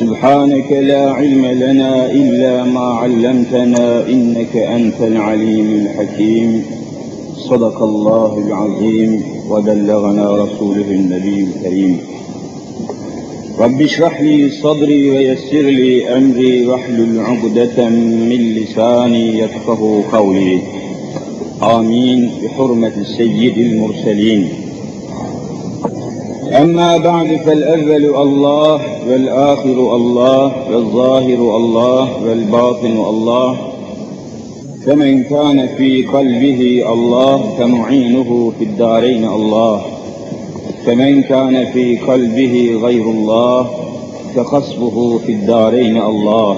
سبحانك لا علم لنا إلا ما علمتنا إنك أنت العليم الحكيم. صدق الله العظيم وبلغنا رسوله النبي الكريم. رب اشرح لي صدري ويسر لي أمري واحلل عقدة من لساني يفقه قولي. آمين. بحرمة سيد المرسلين. أما بعد فالأول الله والآخر الله والظاهر الله والباطن الله. فمن كان في قلبه الله فمعينه في الدارين الله. فمن كان في قلبه غير الله فخصبه في الدارين الله.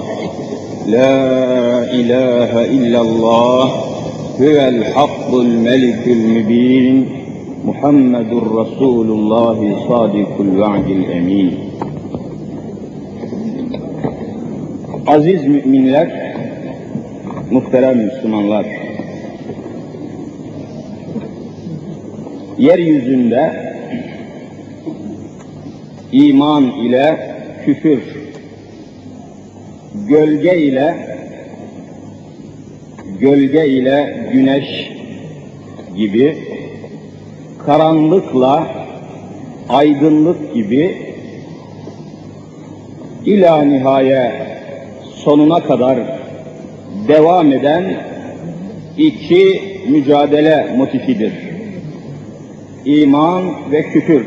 لا إله إلا الله هو الحق الملك المبين. محمد رسول الله صادق الوعد الأمين Aziz müminler, muhterem Müslümanlar, yeryüzünde iman ile küfür, gölge ile gölge ile güneş gibi karanlıkla aydınlık gibi ila nihaye sonuna kadar devam eden iki mücadele motifidir. İman ve küfür.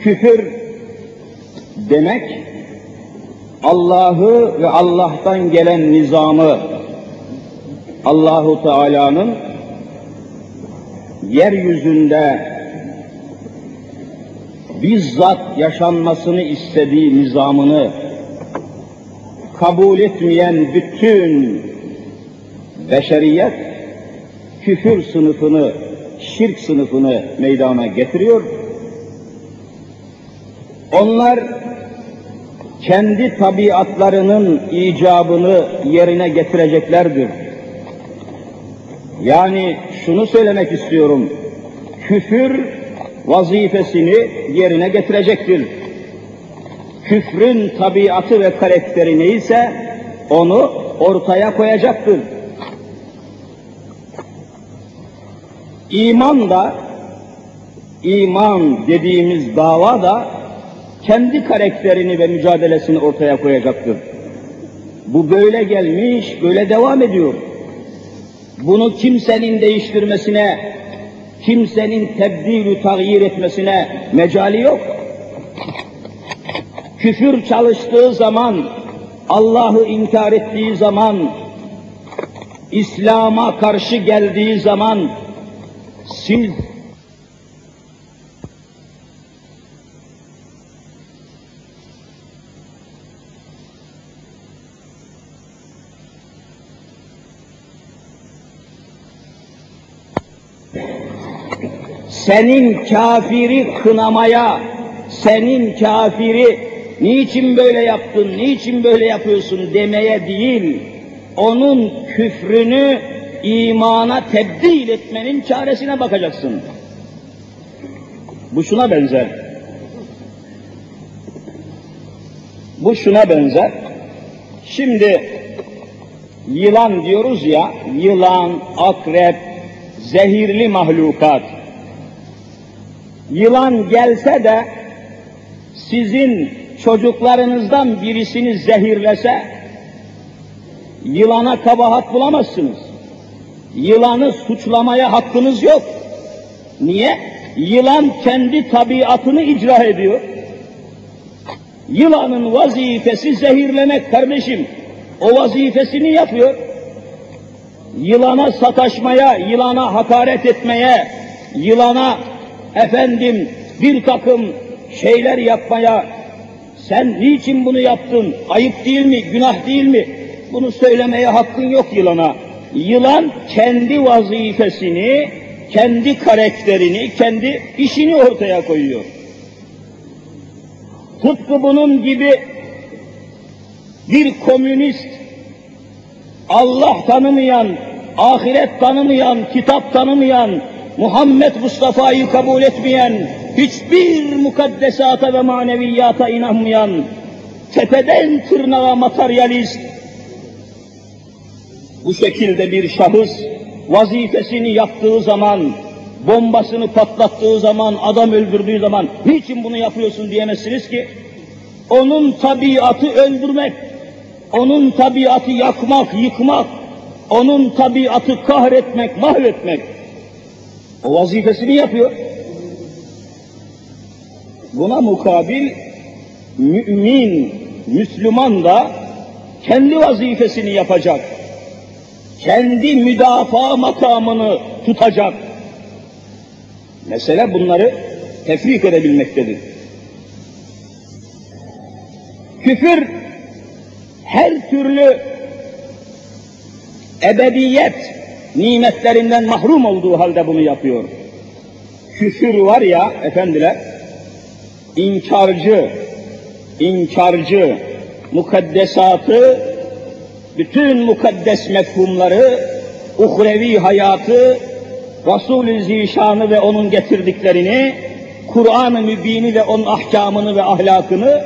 Küfür demek Allah'ı ve Allah'tan gelen nizamı Allahu Teala'nın yeryüzünde bizzat yaşanmasını istediği nizamını kabul etmeyen bütün beşeriyet küfür sınıfını, şirk sınıfını meydana getiriyor. Onlar kendi tabiatlarının icabını yerine getireceklerdir. Yani şunu söylemek istiyorum. Küfür vazifesini yerine getirecektir. Küfrün tabiatı ve karakteri neyse onu ortaya koyacaktır. İman da, iman dediğimiz dava da kendi karakterini ve mücadelesini ortaya koyacaktır. Bu böyle gelmiş, böyle devam ediyor. Bunu kimsenin değiştirmesine, kimsenin tebdilü tağyir etmesine mecali yok. Küfür çalıştığı zaman, Allah'ı inkar ettiği zaman, İslam'a karşı geldiği zaman siz senin kafiri kınamaya, senin kafiri niçin böyle yaptın, niçin böyle yapıyorsun demeye değil, onun küfrünü imana tebdil etmenin çaresine bakacaksın. Bu şuna benzer. Bu şuna benzer. Şimdi yılan diyoruz ya, yılan, akrep, zehirli mahlukat. Yılan gelse de sizin çocuklarınızdan birisini zehirlese, yılana kabahat bulamazsınız. Yılanı suçlamaya hakkınız yok. Niye? Yılan kendi tabiatını icra ediyor. Yılanın vazifesi zehirlemek kardeşim. O vazifesini yapıyor. Yılana sataşmaya, yılana hakaret etmeye, yılana efendim bir takım şeyler yapmaya, sen niçin bunu yaptın, ayıp değil mi, günah değil mi, bunu söylemeye hakkın yok yılana. Yılan kendi vazifesini, kendi karakterini, kendi işini ortaya koyuyor. Tıpkı bunun gibi bir komünist, Allah tanımayan, ahiret tanımayan, kitap tanımayan, Muhammed Mustafa'yı kabul etmeyen, hiçbir mukaddesata ve maneviyata inanmayan, tepeden tırnağa materyalist, bu şekilde bir şahıs vazifesini yaptığı zaman, bombasını patlattığı zaman, adam öldürdüğü zaman niçin bunu yapıyorsun diyemezsiniz ki. Onun tabiatı öldürmek, onun tabiatı yakmak, yıkmak, onun tabiatı kahretmek, mahvetmek. O vazifesini yapıyor. Buna mukabil mümin, Müslüman da kendi vazifesini yapacak. Kendi müdafaa makamını tutacak. Mesele bunları tefrik edebilmektedir. Küfür her türlü ebediyet nimetlerinden mahrum olduğu halde bunu yapıyor. Küfür var ya efendiler, inkarcı, inkarcı, mukaddesatı, bütün mukaddes mefhumları, uhrevi hayatı, Resul-i Zişan'ı ve onun getirdiklerini, Kur'an-ı Mübin'i ve onun ahkamını ve ahlakını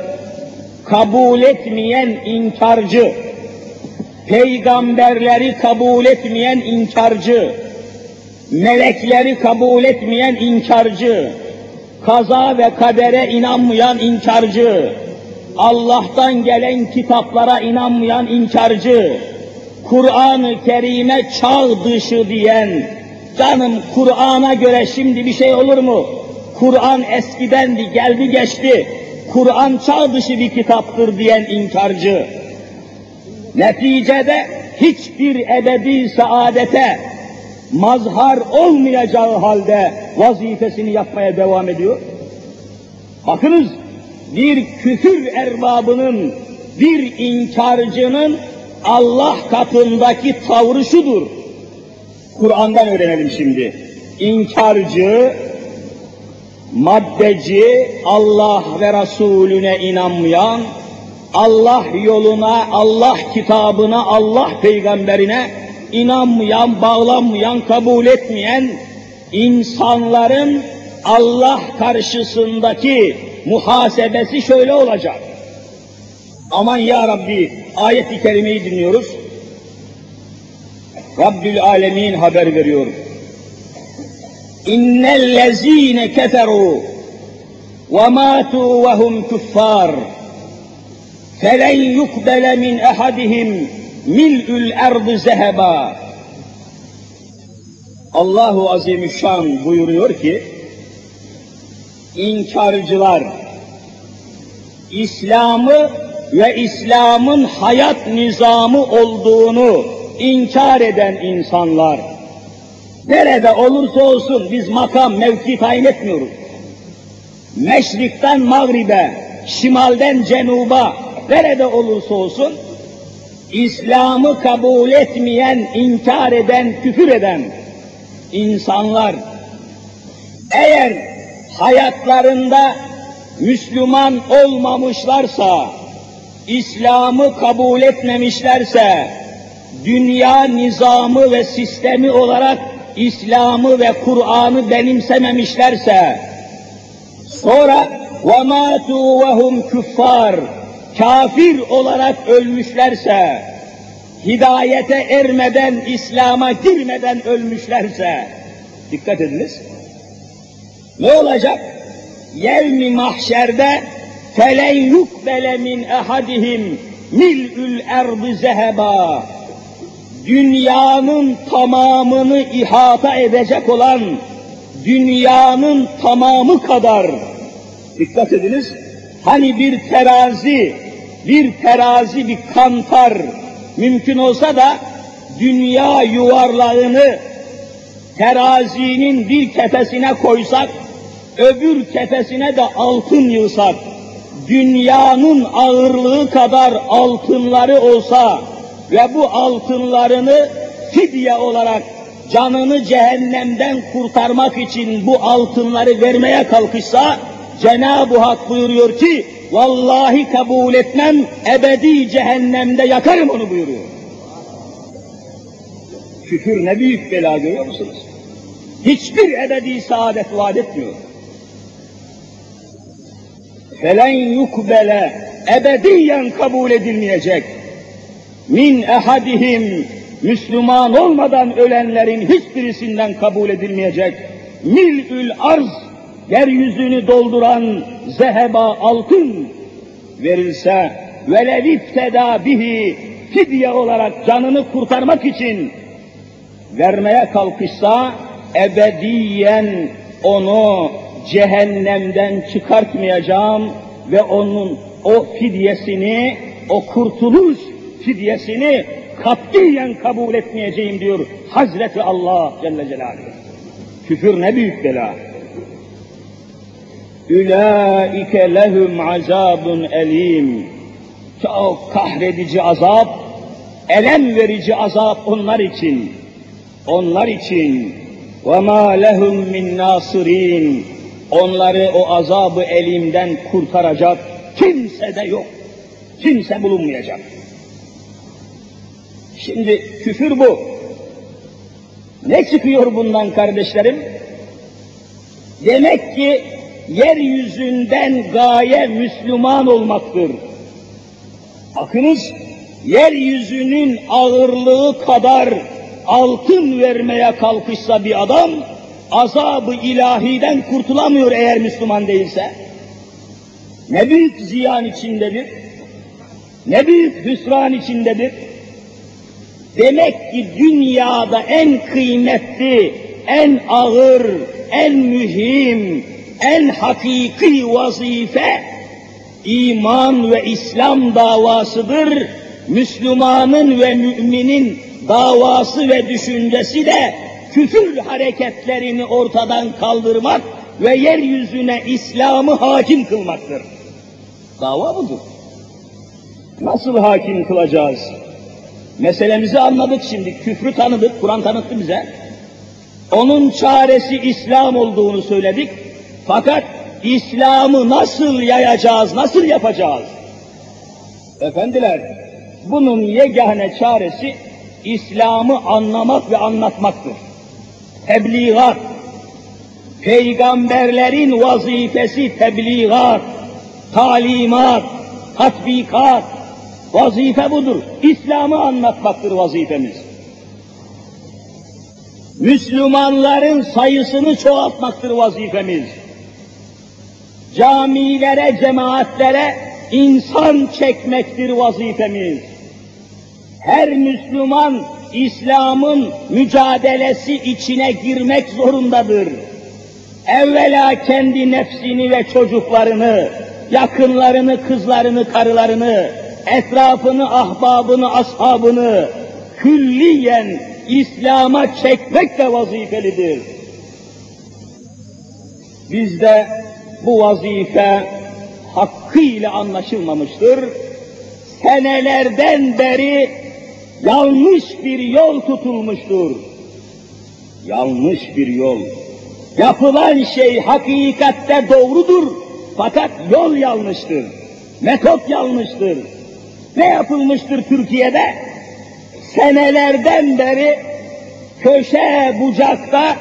kabul etmeyen inkarcı, peygamberleri kabul etmeyen inkarcı, melekleri kabul etmeyen inkarcı, kaza ve kadere inanmayan inkarcı, Allah'tan gelen kitaplara inanmayan inkarcı, Kur'an-ı Kerim'e çağ dışı diyen, canım Kur'an'a göre şimdi bir şey olur mu? Kur'an eskidendi, geldi geçti. Kur'an çağ dışı bir kitaptır diyen inkarcı. Neticede hiçbir ebedi saadete mazhar olmayacağı halde vazifesini yapmaya devam ediyor. Bakınız bir küfür erbabının, bir inkarcının Allah katındaki tavrı şudur. Kur'an'dan öğrenelim şimdi. İnkarcı, maddeci, Allah ve Resulüne inanmayan, Allah yoluna, Allah kitabına, Allah peygamberine inanmayan, bağlanmayan, kabul etmeyen insanların Allah karşısındaki muhasebesi şöyle olacak. Aman ya Rabbi ayet-i kerimeyi dinliyoruz. Rabbül Alemin haber veriyor. İnnellezîne keferû ve mâtû ve hum kuffâr فَلَنْ يُقْبَلَ مِنْ اَحَدِهِمْ مِلْءُ الْاَرْضِ زَهَبًا Allahu Azimüşşan buyuruyor ki, inkarcılar, İslam'ı ve İslam'ın hayat nizamı olduğunu inkar eden insanlar, nerede olursa olsun biz makam, mevki tayin etmiyoruz. Meşrikten mağribe, şimalden cenuba, nerede olursa olsun, İslam'ı kabul etmeyen, inkar eden, küfür eden insanlar, eğer hayatlarında Müslüman olmamışlarsa, İslam'ı kabul etmemişlerse, dünya nizamı ve sistemi olarak İslam'ı ve Kur'an'ı benimsememişlerse, sonra وَمَاتُوا وَهُمْ küffar kafir olarak ölmüşlerse, hidayete ermeden, İslam'a girmeden ölmüşlerse, dikkat ediniz, ne olacak? Yevmi mahşerde felen yukbele min ehadihim mil'ül erdi zeheba dünyanın tamamını ihata edecek olan dünyanın tamamı kadar dikkat ediniz hani bir terazi bir terazi, bir kantar, mümkün olsa da dünya yuvarlağını terazinin bir kefesine koysak, öbür kefesine de altın yığsak, dünyanın ağırlığı kadar altınları olsa, ve bu altınlarını fidye olarak canını cehennemden kurtarmak için bu altınları vermeye kalkışsa Cenab-ı Hak buyuruyor ki vallahi kabul etmem ebedi cehennemde yakarım onu buyuruyor. Küfür ne büyük bela görüyor musunuz? Hiçbir ebedi saadet vaat etmiyor. Felen yukbele ebediyen kabul edilmeyecek. Min ehadihim Müslüman olmadan ölenlerin hiçbirisinden kabul edilmeyecek. Mil'ül arz yeryüzünü dolduran zeheba altın verilse velev ifteda bihi fidye olarak canını kurtarmak için vermeye kalkışsa ebediyen onu cehennemden çıkartmayacağım ve onun o fidyesini, o kurtuluş fidyesini katiyen kabul etmeyeceğim diyor Hazreti Allah Celle Celaluhu. Küfür ne büyük bela. Ülaike lehum azabun elim. Çok kahredici azap, elem verici azap onlar için. Onlar için ve ma lehum min nasirin. Onları o azabı elimden kurtaracak kimse de yok. Kimse bulunmayacak. Şimdi küfür bu. Ne çıkıyor bundan kardeşlerim? Demek ki yeryüzünden gaye Müslüman olmaktır. Bakınız, yeryüzünün ağırlığı kadar altın vermeye kalkışsa bir adam, azabı ilahiden kurtulamıyor eğer Müslüman değilse. Ne büyük ziyan içindedir, ne büyük hüsran içindedir. Demek ki dünyada en kıymetli, en ağır, en mühim, en hakiki vazife iman ve İslam davasıdır. Müslümanın ve müminin davası ve düşüncesi de küfür hareketlerini ortadan kaldırmak ve yeryüzüne İslam'ı hakim kılmaktır. Dava budur. Nasıl hakim kılacağız? Meselemizi anladık şimdi, küfrü tanıdık, Kur'an tanıttı bize. Onun çaresi İslam olduğunu söyledik. Fakat İslam'ı nasıl yayacağız, nasıl yapacağız? Efendiler, bunun yegane çaresi İslam'ı anlamak ve anlatmaktır. Tebliğat, peygamberlerin vazifesi tebliğat, talimat, tatbikat, vazife budur. İslam'ı anlatmaktır vazifemiz. Müslümanların sayısını çoğaltmaktır vazifemiz. Camilere, cemaatlere insan çekmektir vazifemiz her Müslüman İslam'ın mücadelesi içine girmek zorundadır. Evvela kendi nefsini ve çocuklarını, yakınlarını, kızlarını, karılarını, etrafını, ahbabını, ashabını külliyen İslam'a çekmek de vazifelidir. Bizde bu vazife hakkıyla anlaşılmamıştır. Senelerden beri yanlış bir yol tutulmuştur. Yanlış bir yol. Yapılan şey hakikatte doğrudur fakat yol yanlıştır. Metot yanlıştır. Ne yapılmıştır Türkiye'de? Senelerden beri köşe bucakta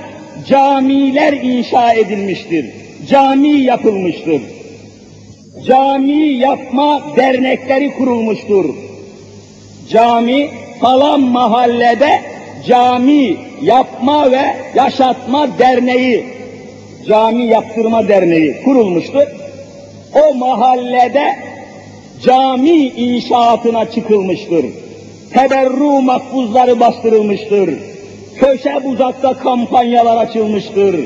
camiler inşa edilmiştir. Cami yapılmıştır. Cami yapma dernekleri kurulmuştur. Cami falan mahallede cami yapma ve yaşatma derneği, cami yaptırma derneği kurulmuştu. O mahallede cami inşaatına çıkılmıştır. Teberru makbuzları bastırılmıştır. Köşe bucakta kampanyalar açılmıştır.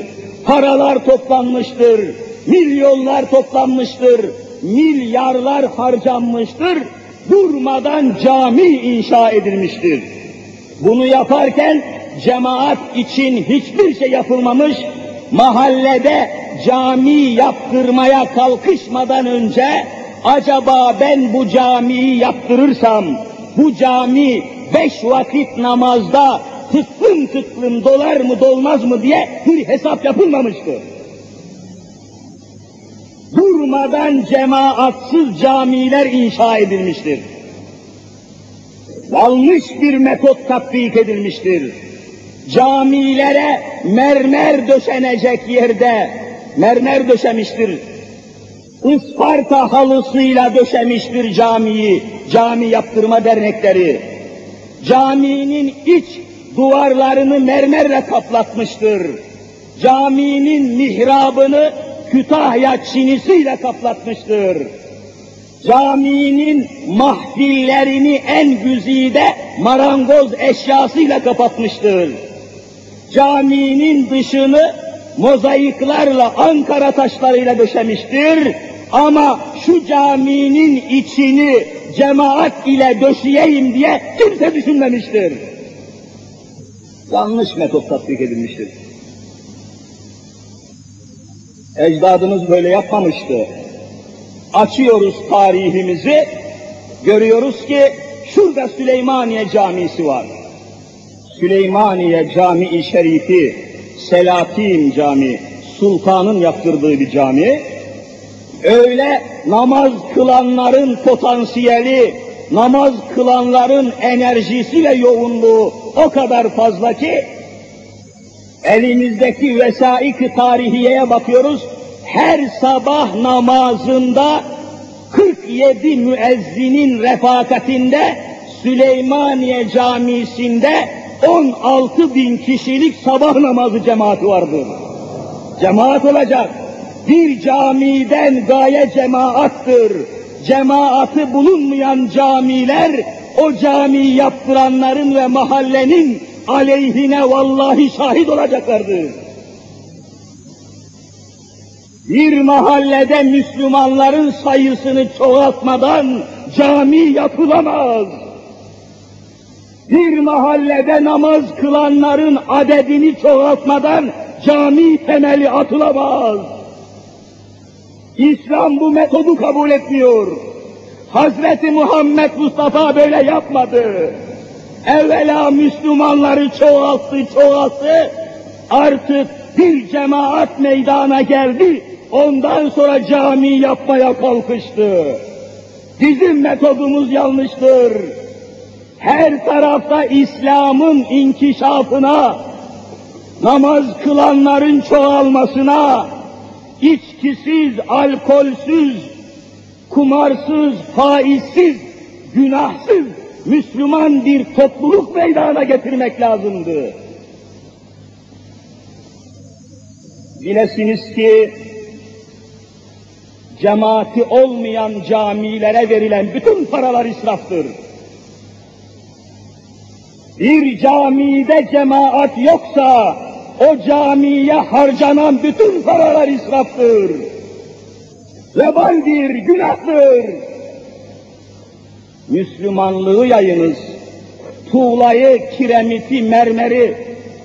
Paralar toplanmıştır. Milyonlar toplanmıştır. Milyarlar harcanmıştır durmadan cami inşa edilmiştir. Bunu yaparken cemaat için hiçbir şey yapılmamış, mahallede cami yaptırmaya kalkışmadan önce acaba ben bu camiyi yaptırırsam bu cami beş vakit namazda tıklım tıklım dolar mı dolmaz mı diye bir hesap yapılmamıştır. Durmadan cemaatsız camiler inşa edilmiştir. Yanlış bir metot tatbik edilmiştir. Camilere mermer döşenecek yerde mermer döşemiştir. Isparta halısıyla döşemiştir camiyi, cami yaptırma dernekleri. Caminin iç duvarlarını mermerle kaplatmıştır. Caminin mihrabını Kütahya çinisiyle kaplatmıştır. Caminin mahfillerini en güzide marangoz eşyasıyla kapatmıştır. Caminin dışını mozaiklarla, Ankara taşlarıyla döşemiştir. Ama şu caminin içini cemaat ile döşeyeyim diye kimse düşünmemiştir. Yanlış metot tatbik edilmiştir. Ecdadımız böyle yapmamıştı. Açıyoruz tarihimizi, görüyoruz ki şurada Süleymaniye Camisi var. Süleymaniye Camii Şerifi, Selatin Camii, sultanın yaptırdığı bir cami. Öyle namaz kılanların potansiyeli, namaz kılanların enerjisi ve yoğunluğu o kadar fazla ki, elimizdeki vesaik tarihiyeye bakıyoruz, her sabah namazında 47 müezzinin refakatinde Süleymaniye Camisi'nde 16 bin kişilik sabah namazı cemaati vardır. Cemaat olacak. Bir camiden gaye cemaattır. Cemaati bulunmayan camiler, o camiyi yaptıranların ve mahallenin aleyhine vallahi şahit olacaklardır. Bir mahallede Müslümanların sayısını çoğaltmadan cami yapılamaz. Bir mahallede namaz kılanların adedini çoğaltmadan cami temeli atılamaz. İslam bu metodu kabul etmiyor. Hazreti Muhammed Mustafa böyle yapmadı. Evvela Müslümanları çoğalttı, çoğalttı. Artık bir cemaat meydana geldi. Ondan sonra cami yapmaya kalkıştı. Bizim metodumuz yanlıştır. Her tarafta İslam'ın inkişafına, namaz kılanların çoğalmasına, içkisiz, alkolsüz, kumarsız, faizsiz, günahsız Müslüman bir topluluk meydana getirmek lazımdı. Bilesiniz ki cemaati olmayan camilere verilen bütün paralar israftır. Bir camide cemaat yoksa o camiye harcanan bütün paralar israftır. Vebaldir, günahtır. Müslümanlığı yayınız. Tuğlayı, kiremiti, mermeri,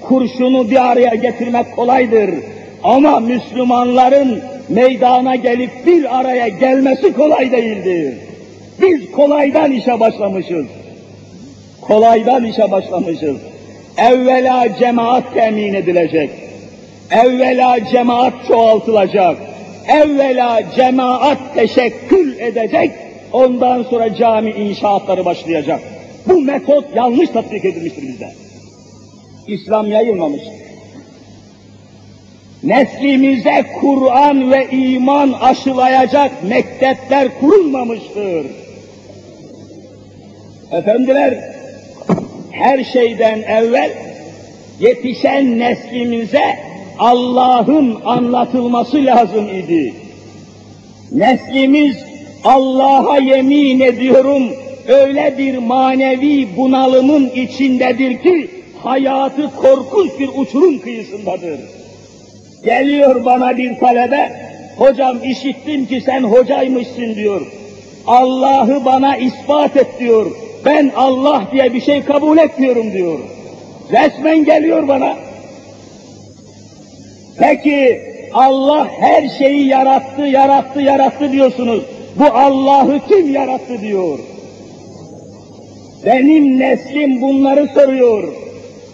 kurşunu bir araya getirmek kolaydır. Ama Müslümanların meydana gelip bir araya gelmesi kolay değildir. Biz kolaydan işe başlamışız. Kolaydan işe başlamışız. Evvela cemaat temin edilecek. Evvela cemaat çoğaltılacak. Evvela cemaat teşekkül edecek. Ondan sonra cami inşaatları başlayacak. Bu metot yanlış tatbik edilmiştir bizde. İslam yayılmamıştır. Neslimize Kur'an ve iman aşılayacak mektepler kurulmamıştır. Efendiler, her şeyden evvel yetişen neslimize Allah'ın anlatılması lazım idi. Neslimiz Allah'a yemin ediyorum öyle bir manevi bunalımın içindedir ki hayatı korkunç bir uçurum kıyısındadır. Geliyor bana bir talebe, hocam işittim ki sen hocaymışsın diyor. Allah'ı bana ispat et diyor. Ben Allah diye bir şey kabul etmiyorum diyor. Resmen geliyor bana. Peki Allah her şeyi yarattı, yarattı, yarattı diyorsunuz. Bu Allah'ı kim yarattı diyor. Benim neslim bunları soruyor.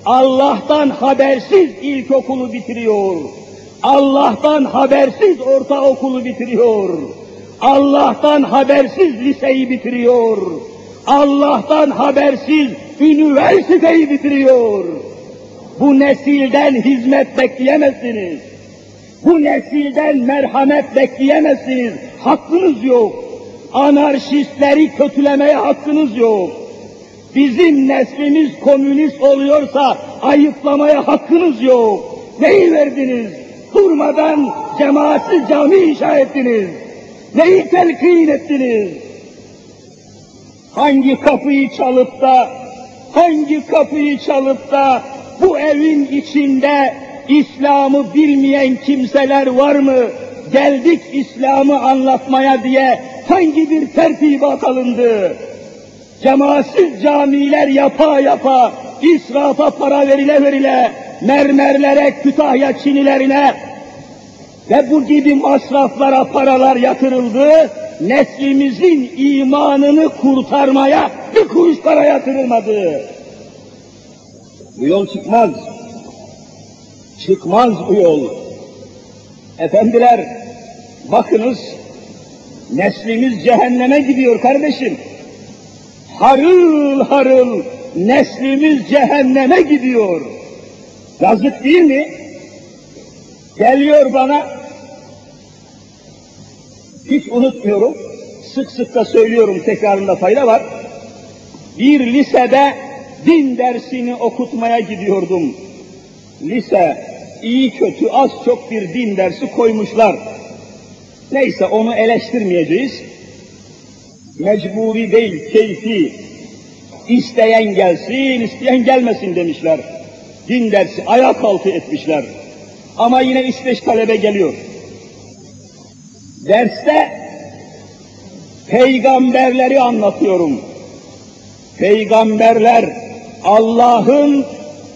Allah'tan habersiz ilkokulu bitiriyor. Allah'tan habersiz ortaokulu bitiriyor. Allah'tan habersiz liseyi bitiriyor. Allah'tan habersiz üniversiteyi bitiriyor. Bu nesilden hizmet bekleyemezsiniz. Bu nesilden merhamet bekleyemezsiniz. Hakkınız yok. Anarşistleri kötülemeye hakkınız yok. Bizim neslimiz komünist oluyorsa ayıplamaya hakkınız yok. Neyi verdiniz? Durmadan cemaatsiz cami inşa ettiniz. Neyi telkin ettiniz? Hangi kapıyı çalıp da, hangi kapıyı çalıp da bu evin içinde İslam'ı bilmeyen kimseler var mı? Geldik İslam'ı anlatmaya diye hangi bir tertibat alındı? Cemaatsiz camiler yapa yapa, israfa para verile verile, mermerlere, Kütahya çinilerine ve bu gibi masraflara paralar yatırıldı, neslimizin imanını kurtarmaya bir kuruş para yatırılmadı. Bu yol çıkmaz. Çıkmaz bu yol. Efendiler, bakınız, neslimiz cehenneme gidiyor kardeşim. Harıl harıl neslimiz cehenneme gidiyor. Yazık değil mi? Geliyor bana, hiç unutmuyorum, sık sık da söylüyorum, tekrarında fayda var. Bir lisede din dersini okutmaya gidiyordum. Lise iyi kötü az çok bir din dersi koymuşlar. Neyse onu eleştirmeyeceğiz. Mecburi değil, keyfi. İsteyen gelsin, isteyen gelmesin demişler. Din dersi ayak altı etmişler. Ama yine beş talebe geliyor. Derste peygamberleri anlatıyorum. Peygamberler Allah'ın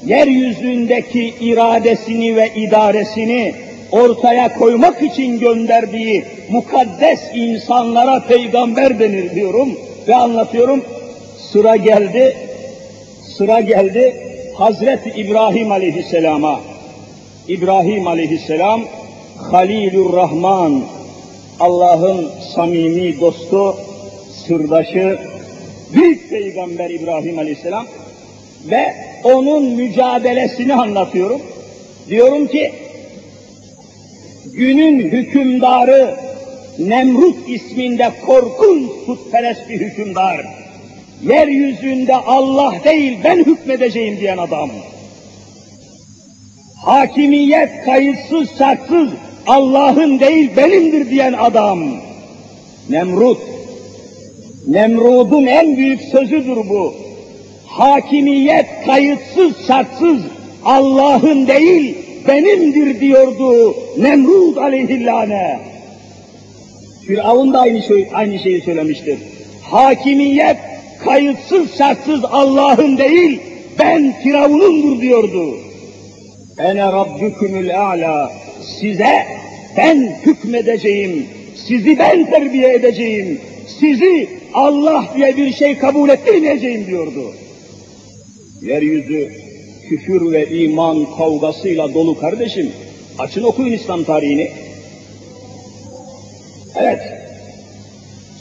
yeryüzündeki iradesini ve idaresini ortaya koymak için gönderdiği mukaddes insanlara peygamber denir diyorum ve anlatıyorum. Sıra geldi, sıra geldi Hazreti İbrahim aleyhisselama. İbrahim aleyhisselam Halilur Rahman, Allah'ın samimi dostu, sırdaşı, büyük peygamber İbrahim aleyhisselam ve onun mücadelesini anlatıyorum. Diyorum ki, günün hükümdarı Nemrut isminde korkunç putperest bir hükümdar, yeryüzünde Allah değil ben hükmedeceğim diyen adam, hakimiyet kayıtsız şartsız Allah'ın değil benimdir diyen adam, Nemrut, Nemrud'un en büyük sözüdür bu. Hakimiyet kayıtsız şartsız Allah'ın değil benimdir diyordu Nemrud aleyhillâne. Firavun da aynı, şey, aynı şeyi söylemiştir. Hakimiyet kayıtsız şartsız Allah'ın değil ben Firavun'undur diyordu. Ene rabbükümül a'la size ben hükmedeceğim, sizi ben terbiye edeceğim, sizi Allah diye bir şey kabul ettirmeyeceğim diyordu. Yeryüzü küfür ve iman kavgasıyla dolu kardeşim. Açın okuyun İslam tarihini. Evet.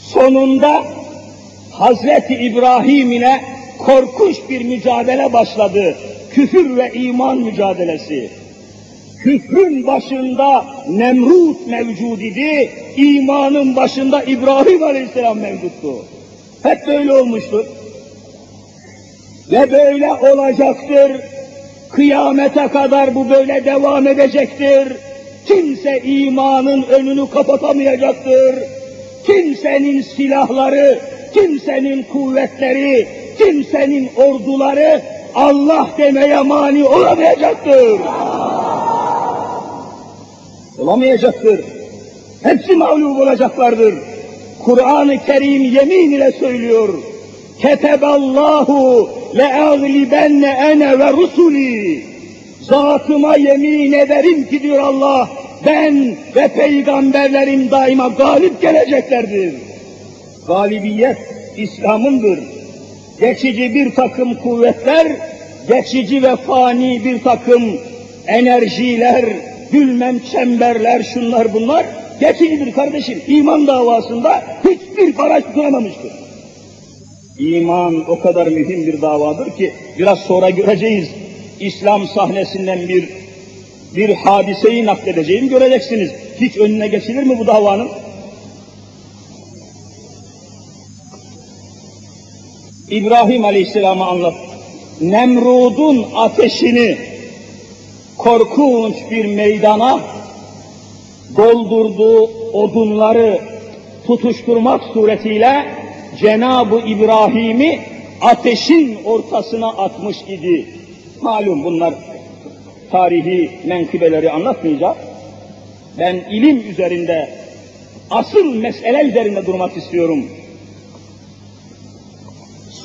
Sonunda Hazreti İbrahim ile korkunç bir mücadele başladı. Küfür ve iman mücadelesi. Küfrün başında Nemrut mevcud idi, imanın başında İbrahim Aleyhisselam mevcuttu. Hep böyle olmuştur. Ve böyle olacaktır. Kıyamete kadar bu böyle devam edecektir. Kimse imanın önünü kapatamayacaktır. Kimsenin silahları, kimsenin kuvvetleri, kimsenin orduları Allah demeye mani olamayacaktır. Olamayacaktır. Hepsi mağlup olacaklardır. Kur'an-ı Kerim yemin ile söylüyor. Keteballahu le'aglibenne ene ve rusuli. Zatıma yemin ederim ki diyor Allah, ben ve peygamberlerim daima galip geleceklerdir. Galibiyet İslam'ındır. geçici bir takım kuvvetler, geçici ve fani bir takım enerjiler, bilmem çemberler, şunlar bunlar, geçicidir kardeşim. İman davasında hiçbir baraj tutunamamıştır. İman o kadar mühim bir davadır ki biraz sonra göreceğiz. İslam sahnesinden bir bir hadiseyi nakledeceğim göreceksiniz. Hiç önüne geçilir mi bu davanın? İbrahim Aleyhisselam'ı anlat. Nemrud'un ateşini korkunç bir meydana doldurduğu odunları tutuşturmak suretiyle Cenab-ı İbrahim'i ateşin ortasına atmış idi. Malum bunlar tarihi menkıbeleri anlatmayacak. Ben ilim üzerinde, asıl mesele üzerinde durmak istiyorum.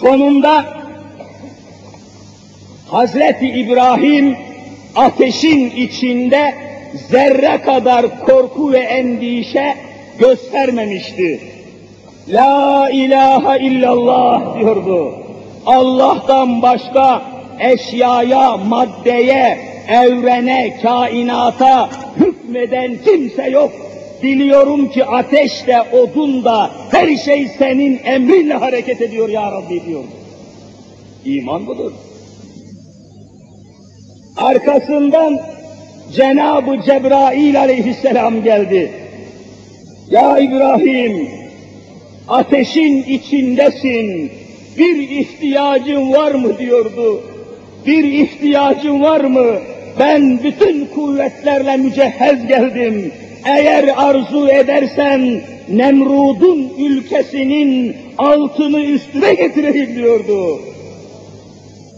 Sonunda Hazreti İbrahim ateşin içinde zerre kadar korku ve endişe göstermemişti. La ilahe illallah diyordu. Allah'tan başka eşyaya, maddeye, evrene, kainata hükmeden kimse yok. Biliyorum ki ateş de, odun da, her şey senin emrinle hareket ediyor ya Rabbi diyor. İman budur. Arkasından Cenab-ı Cebrail aleyhisselam geldi. Ya İbrahim, ateşin içindesin, bir ihtiyacın var mı diyordu. Bir ihtiyacın var mı? Ben bütün kuvvetlerle mücehhez geldim. Eğer arzu edersen Nemrud'un ülkesinin altını üstüne getireyim diyordu.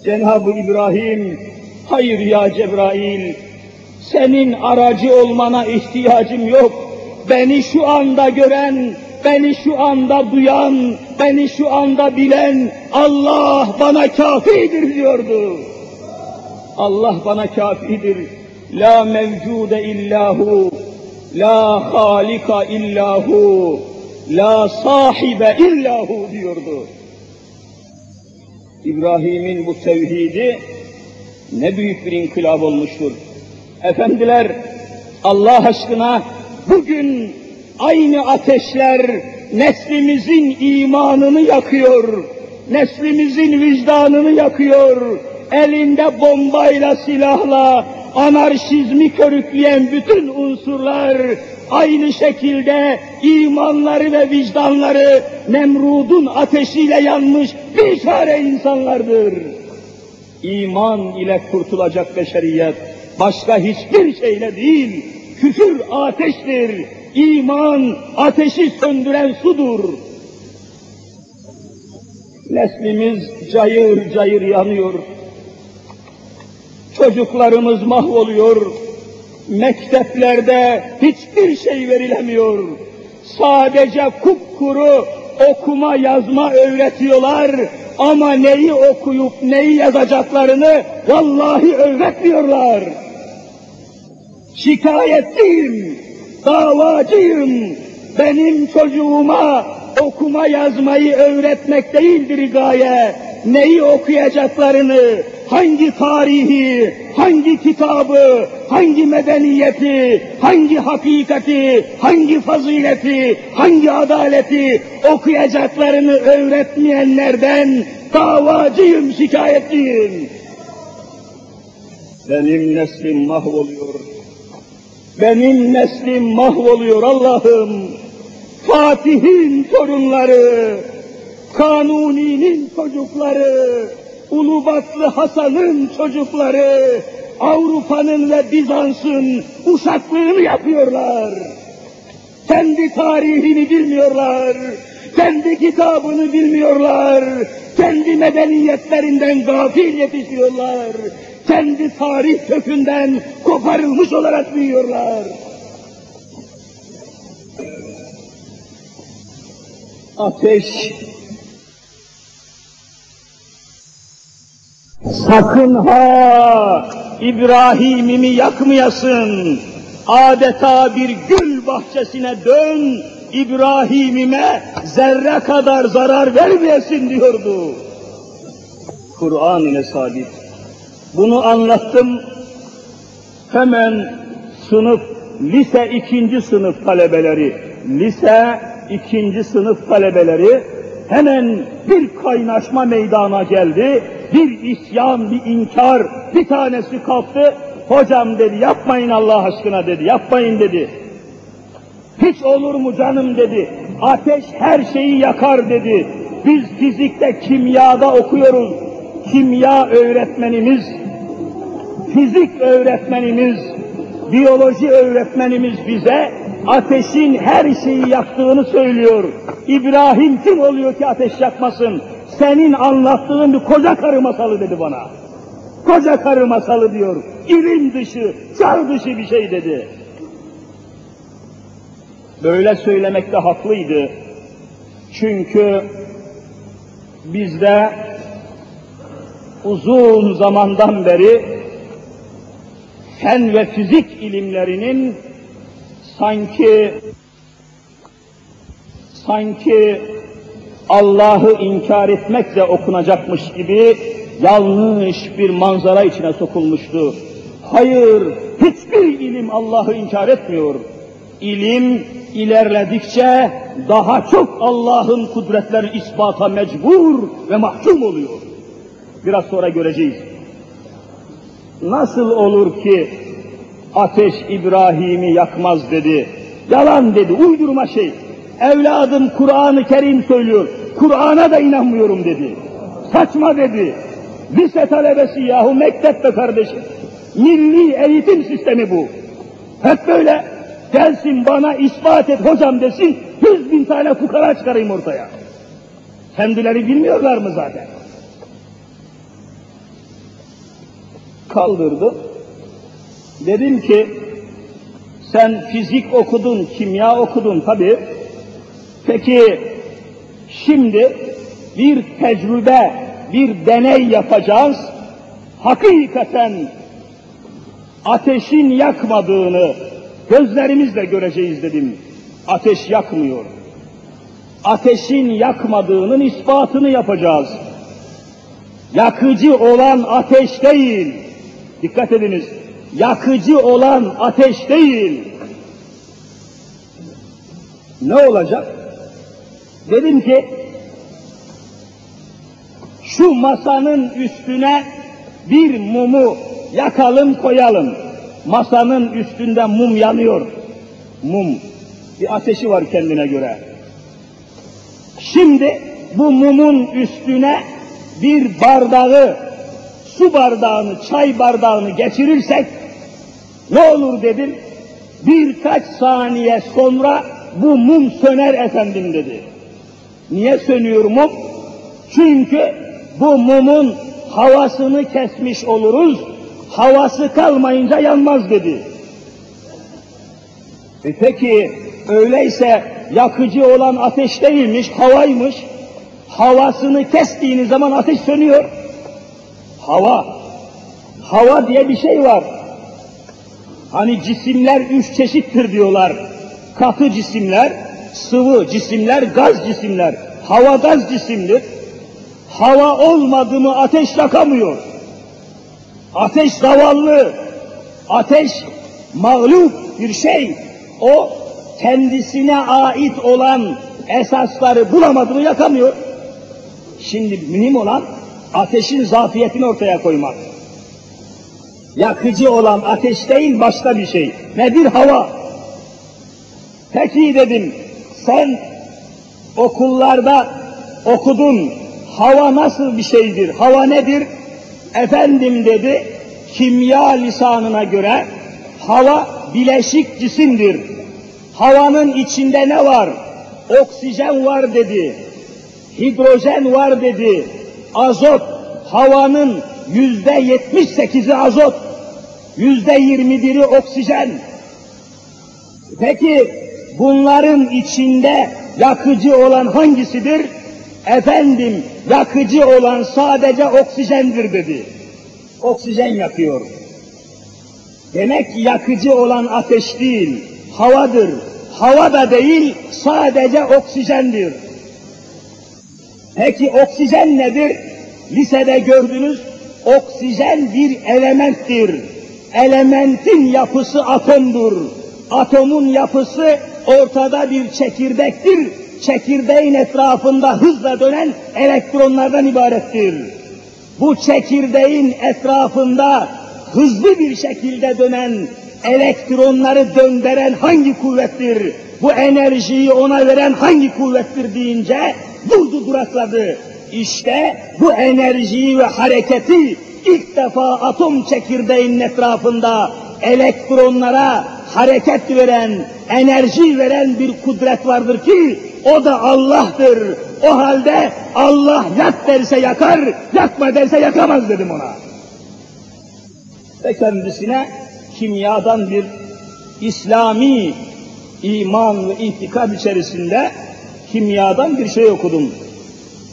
Cenab-ı İbrahim, hayır ya Cebrail, senin aracı olmana ihtiyacım yok. Beni şu anda gören, beni şu anda duyan, beni şu anda bilen Allah bana kafidir diyordu. Allah bana kafidir. La mevcude illahu, la halika illahu, la sahibe illahu diyordu. İbrahim'in bu tevhidi ne büyük bir inkılap olmuştur. Efendiler, Allah aşkına bugün aynı ateşler neslimizin imanını yakıyor, neslimizin vicdanını yakıyor, elinde bombayla, silahla, anarşizmi körükleyen bütün unsurlar aynı şekilde imanları ve vicdanları Nemrud'un ateşiyle yanmış bir çare insanlardır. İman ile kurtulacak beşeriyet başka hiçbir şeyle değil, küfür ateştir, iman ateşi söndüren sudur. Neslimiz cayır cayır yanıyor. Çocuklarımız mahvoluyor. Mekteplerde hiçbir şey verilemiyor. Sadece kupkuru okuma yazma öğretiyorlar ama neyi okuyup neyi yazacaklarını vallahi öğretmiyorlar. Şikayetliyim, davacıyım. Benim çocuğuma okuma yazmayı öğretmek değildir gaye. Neyi okuyacaklarını, hangi tarihi, hangi kitabı, hangi medeniyeti, hangi hakikati, hangi fazileti, hangi adaleti okuyacaklarını öğretmeyenlerden davacıyım, şikayetliyim. Benim neslim mahvoluyor. Benim neslim mahvoluyor Allah'ım. Fatih'in torunları, Kanuni'nin çocukları, Ulubatlı Hasan'ın çocukları, Avrupa'nın ve Bizans'ın uşaklığını yapıyorlar. Kendi tarihini bilmiyorlar, kendi kitabını bilmiyorlar, kendi medeniyetlerinden gafil yetişiyorlar, kendi tarih kökünden koparılmış olarak büyüyorlar. Ateş Sakın ha İbrahim'imi yakmayasın. Adeta bir gül bahçesine dön, İbrahim'ime zerre kadar zarar vermeyesin diyordu. Kur'an ile sabit. Bunu anlattım. Hemen sınıf, lise ikinci sınıf talebeleri, lise ikinci sınıf talebeleri hemen bir kaynaşma meydana geldi. Bir isyan, bir inkar, bir tanesi kalktı. Hocam dedi, yapmayın Allah aşkına dedi, yapmayın dedi. Hiç olur mu canım dedi. Ateş her şeyi yakar dedi. Biz fizikte, kimyada okuyoruz. Kimya öğretmenimiz, fizik öğretmenimiz, biyoloji öğretmenimiz bize ateşin her şeyi yaktığını söylüyor. İbrahim kim oluyor ki ateş yakmasın? Senin anlattığın bir koca karı masalı dedi bana. Koca karı masalı diyor. İlim dışı, çağ dışı bir şey dedi. Böyle söylemekte haklıydı. Çünkü bizde uzun zamandan beri fen ve fizik ilimlerinin sanki sanki Allah'ı inkar etmekle okunacakmış gibi yanlış bir manzara içine sokulmuştu. Hayır, hiçbir ilim Allah'ı inkar etmiyor. İlim ilerledikçe daha çok Allah'ın kudretlerini ispata mecbur ve mahkum oluyor. Biraz sonra göreceğiz. Nasıl olur ki ateş İbrahim'i yakmaz dedi. Yalan dedi, uydurma şey. Evladım Kur'an-ı Kerim söylüyor. Kur'an'a da inanmıyorum dedi. Saçma dedi. Lise talebesi yahu mektep be kardeşim. Milli eğitim sistemi bu. Hep böyle gelsin bana ispat et hocam desin, yüz bin tane fukara çıkarayım ortaya. Kendileri bilmiyorlar mı zaten? Kaldırdı. Dedim ki, sen fizik okudun, kimya okudun tabi. Peki, şimdi bir tecrübe, bir deney yapacağız. Hakikaten ateşin yakmadığını gözlerimizle göreceğiz dedim. Ateş yakmıyor. Ateşin yakmadığının ispatını yapacağız. Yakıcı olan ateş değil. Dikkat ediniz. Yakıcı olan ateş değil. Ne olacak? Dedim ki şu masanın üstüne bir mumu yakalım koyalım. Masanın üstünde mum yanıyor. Mum. Bir ateşi var kendine göre. Şimdi bu mumun üstüne bir bardağı, su bardağını, çay bardağını geçirirsek ne olur dedim. Birkaç saniye sonra bu mum söner efendim dedi. Niye sönüyor mum? Çünkü bu mumun havasını kesmiş oluruz, havası kalmayınca yanmaz dedi. E peki öyleyse yakıcı olan ateş değilmiş, havaymış. Havasını kestiğiniz zaman ateş sönüyor. Hava. Hava diye bir şey var. Hani cisimler üç çeşittir diyorlar. Katı cisimler, sıvı cisimler, gaz cisimler. Hava gaz cisimdir. Hava olmadı mı ateş yakamıyor. Ateş zavallı, ateş mağlup bir şey. O kendisine ait olan esasları bulamadı mı yakamıyor. Şimdi mühim olan ateşin zafiyetini ortaya koymak. Yakıcı olan ateş değil başka bir şey. Nedir hava? Peki dedim, sen okullarda okudun, hava nasıl bir şeydir, hava nedir? Efendim dedi, kimya lisanına göre hava bileşik cisimdir. Havanın içinde ne var? Oksijen var dedi, hidrojen var dedi, azot, havanın yüzde yetmiş sekizi azot, yüzde yirmi biri oksijen. Peki bunların içinde yakıcı olan hangisidir? Efendim yakıcı olan sadece oksijendir dedi. Oksijen yakıyor. Demek ki yakıcı olan ateş değil, havadır. Hava da değil, sadece oksijendir. Peki oksijen nedir? Lisede gördünüz, oksijen bir elementtir. Elementin yapısı atomdur. Atomun yapısı ortada bir çekirdektir. Çekirdeğin etrafında hızla dönen elektronlardan ibarettir. Bu çekirdeğin etrafında hızlı bir şekilde dönen elektronları döndüren hangi kuvvettir? Bu enerjiyi ona veren hangi kuvvettir deyince durdu durakladı. İşte bu enerjiyi ve hareketi ilk defa atom çekirdeğinin etrafında elektronlara hareket veren, enerji veren bir kudret vardır ki o da Allah'tır. O halde Allah yak derse yakar, yakma derse yakamaz dedim ona. Ve kendisine kimyadan bir İslami iman ve itikad içerisinde kimyadan bir şey okudum.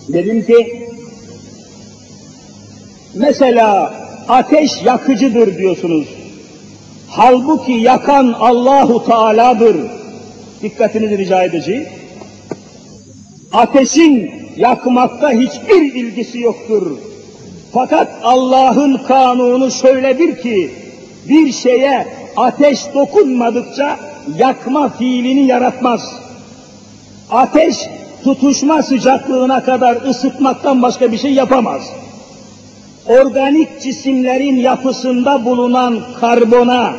Dedim ki, mesela ateş yakıcıdır diyorsunuz. Halbuki yakan Allahu Teala'dır. Dikkatinizi rica edeceğim. Ateşin yakmakta hiçbir ilgisi yoktur. Fakat Allah'ın kanunu şöyledir ki, bir şeye ateş dokunmadıkça yakma fiilini yaratmaz. Ateş tutuşma sıcaklığına kadar ısıtmaktan başka bir şey yapamaz. Organik cisimlerin yapısında bulunan karbona,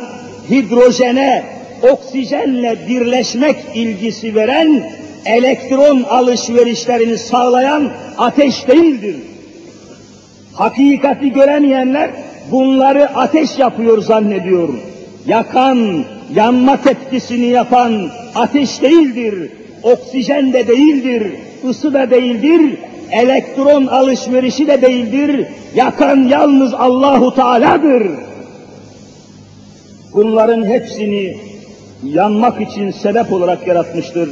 hidrojene, oksijenle birleşmek ilgisi veren elektron alışverişlerini sağlayan ateş değildir. Hakikati göremeyenler bunları ateş yapıyor zannediyor. Yakan, yanma tepkisini yapan ateş değildir, oksijen de değildir, ısı da değildir, elektron alışverişi de değildir, yakan yalnız Allahu Teala'dır. Bunların hepsini yanmak için sebep olarak yaratmıştır.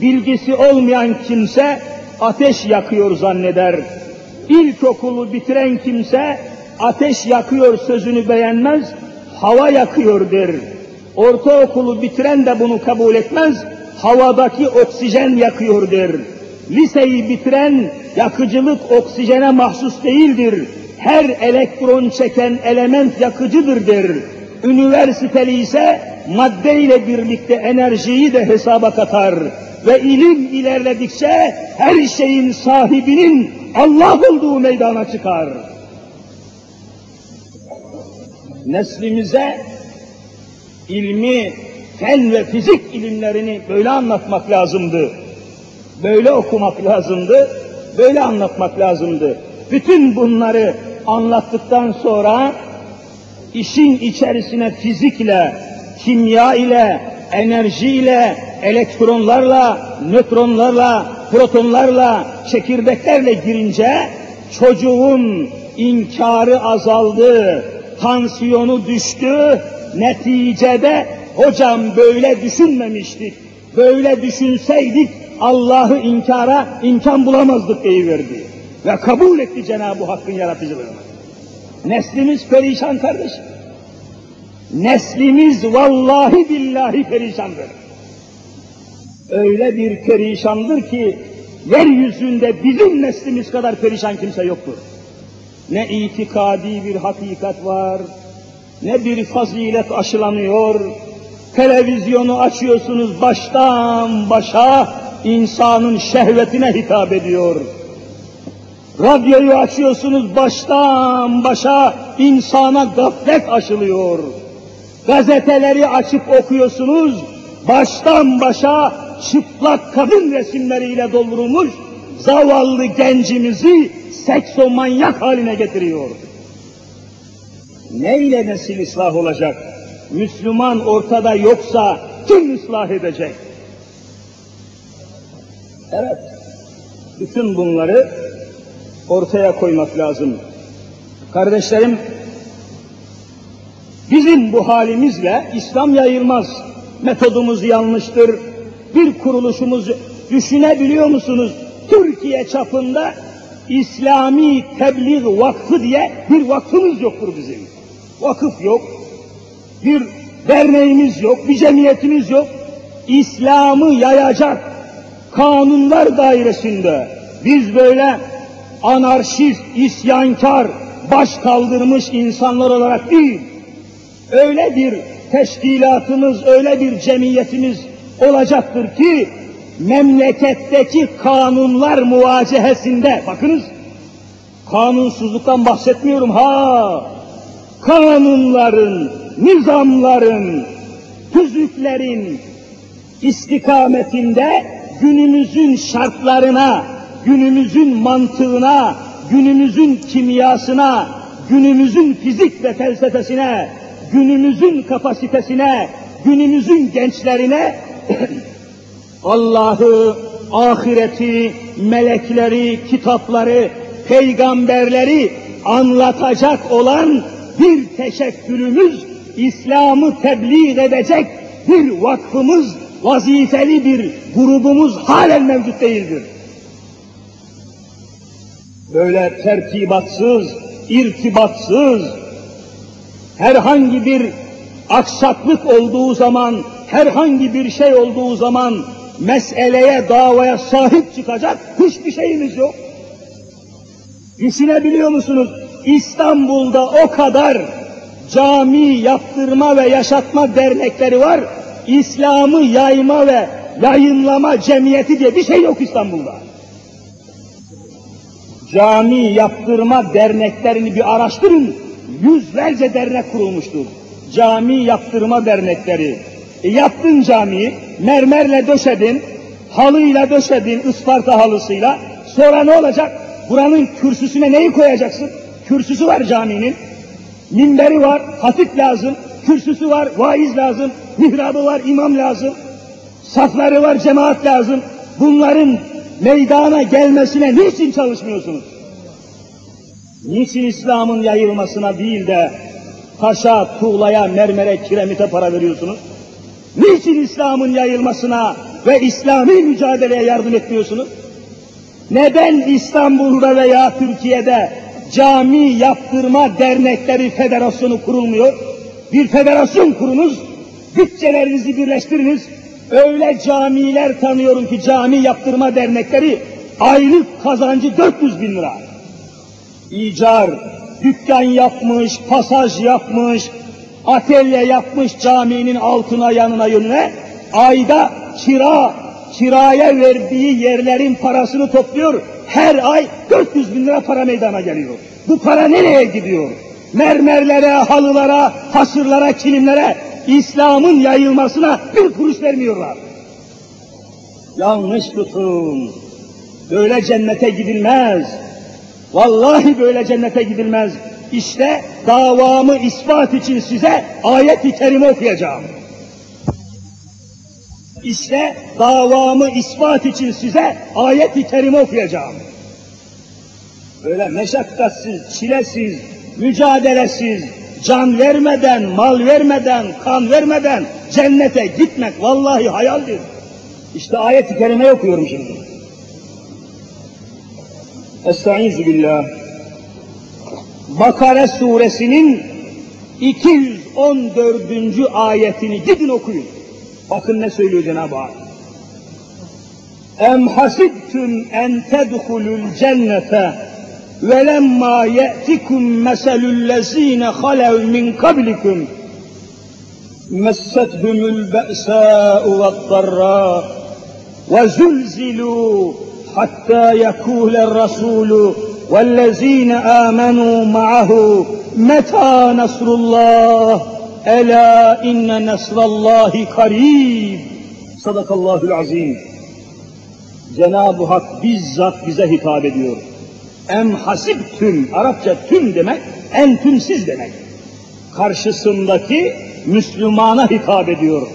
Bilgisi olmayan kimse ateş yakıyor zanneder. İlkokulu bitiren kimse ateş yakıyor sözünü beğenmez, hava yakıyor der. Ortaokulu bitiren de bunu kabul etmez, havadaki oksijen yakıyor der. Liseyi bitiren yakıcılık oksijene mahsus değildir. Her elektron çeken element yakıcıdır der. Üniversiteli ise maddeyle birlikte enerjiyi de hesaba katar. Ve ilim ilerledikçe her şeyin sahibinin Allah olduğu meydana çıkar. Neslimize ilmi, fen ve fizik ilimlerini böyle anlatmak lazımdı. Böyle okumak lazımdı, böyle anlatmak lazımdı. Bütün bunları anlattıktan sonra işin içerisine fizikle, kimya ile, enerji ile, elektronlarla, nötronlarla, protonlarla, çekirdeklerle girince çocuğun inkarı azaldı, tansiyonu düştü, neticede hocam böyle düşünmemiştik, böyle düşünseydik Allah'ı inkara imkan bulamazdık verdi Ve kabul etti Cenab-ı Hakk'ın yaratıcılığını. Neslimiz perişan kardeşim. Neslimiz vallahi billahi perişandır. Öyle bir perişandır ki yeryüzünde bizim neslimiz kadar perişan kimse yoktur. Ne itikadi bir hakikat var, ne bir fazilet aşılanıyor. Televizyonu açıyorsunuz baştan başa insanın şehvetine hitap ediyor. Radyoyu açıyorsunuz baştan başa insana gaflet aşılıyor. Gazeteleri açıp okuyorsunuz baştan başa çıplak kadın resimleriyle doldurulmuş zavallı gencimizi seksomanyak haline getiriyor. Neyle nesil ıslah olacak? Müslüman ortada yoksa kim ıslah edecek? Evet, bütün bunları ortaya koymak lazım. Kardeşlerim, bizim bu halimizle İslam yayılmaz. Metodumuz yanlıştır. Bir kuruluşumuz düşünebiliyor musunuz? Türkiye çapında İslami Tebliğ Vakfı diye bir vakfımız yoktur bizim. Vakıf yok, bir derneğimiz yok, bir cemiyetimiz yok. İslam'ı yayacak kanunlar dairesinde biz böyle anarşist, isyankar, baş kaldırmış insanlar olarak değil, öyle bir teşkilatımız, öyle bir cemiyetimiz olacaktır ki, memleketteki kanunlar muvacehesinde, bakınız, kanunsuzluktan bahsetmiyorum ha, kanunların, nizamların, tüzüklerin istikametinde günümüzün şartlarına, günümüzün mantığına, günümüzün kimyasına, günümüzün fizik ve felsefesine, günümüzün kapasitesine, günümüzün gençlerine Allah'ı, ahireti, melekleri, kitapları, peygamberleri anlatacak olan bir teşekkülümüz, İslam'ı tebliğ edecek bir vakfımız, vazifeli bir grubumuz halen mevcut değildir. Böyle tertibatsız, irtibatsız, herhangi bir aksaklık olduğu zaman, herhangi bir şey olduğu zaman meseleye, davaya sahip çıkacak hiçbir şeyimiz yok. Düşünebiliyor musunuz? İstanbul'da o kadar cami yaptırma ve yaşatma dernekleri var. İslam'ı yayma ve yayınlama cemiyeti diye bir şey yok İstanbul'da. Cami yaptırma derneklerini bir araştırın. Yüzlerce dernek kurulmuştur. Cami yaptırma dernekleri. E yaptın camiyi, mermerle döşedin, halıyla döşedin, Isparta halısıyla. Sonra ne olacak? Buranın kürsüsüne neyi koyacaksın? Kürsüsü var caminin. Minberi var, hatip lazım. Kürsüsü var, vaiz lazım. Mihrabı var, imam lazım. Safları var, cemaat lazım. Bunların meydana gelmesine niçin çalışmıyorsunuz? Niçin İslam'ın yayılmasına değil de taşa, tuğlaya, mermere, kiremite para veriyorsunuz? Niçin İslam'ın yayılmasına ve İslami mücadeleye yardım etmiyorsunuz? Neden İstanbul'da veya Türkiye'de cami yaptırma dernekleri federasyonu kurulmuyor? Bir federasyon kurunuz, bütçelerinizi birleştiriniz. Öyle camiler tanıyorum ki cami yaptırma dernekleri aylık kazancı 400 bin lira. İcar, dükkan yapmış, pasaj yapmış, atölye yapmış caminin altına yanına yönüne, ayda kira, kiraya verdiği yerlerin parasını topluyor, her ay 400 bin lira para meydana geliyor. Bu para nereye gidiyor? Mermerlere, halılara, hasırlara, kilimlere, İslam'ın yayılmasına bir kuruş vermiyorlar. Yanlış tutun. Böyle cennete gidilmez. Vallahi böyle cennete gidilmez. İşte davamı ispat için size ayet-i kerime okuyacağım. İşte davamı ispat için size ayet-i kerime okuyacağım. Böyle meşakkatsiz, çilesiz, mücadelesiz, can vermeden, mal vermeden, kan vermeden cennete gitmek vallahi hayaldir. İşte ayet-i kerime okuyorum şimdi. Estaizu billah. Bakara suresinin 214. ayetini gidin okuyun. Bakın ne söylüyor Cenab-ı Hak. Em hasibtum en tedhulul cennete ولما يأتكم مثل الذين خلوا من قبلكم مستهم البأساء والضراء وزلزلوا حتى يقول الرسول والذين آمنوا معه متى نصر الله؟ ألا إن نصر الله قريب. صدق الله العظيم. Cenab-ı Hak bizzat bize hitap ediyor. Em hasibtüm, Arapça tüm demek, entüm siz demek. Karşısındaki Müslümana hitap ediyor.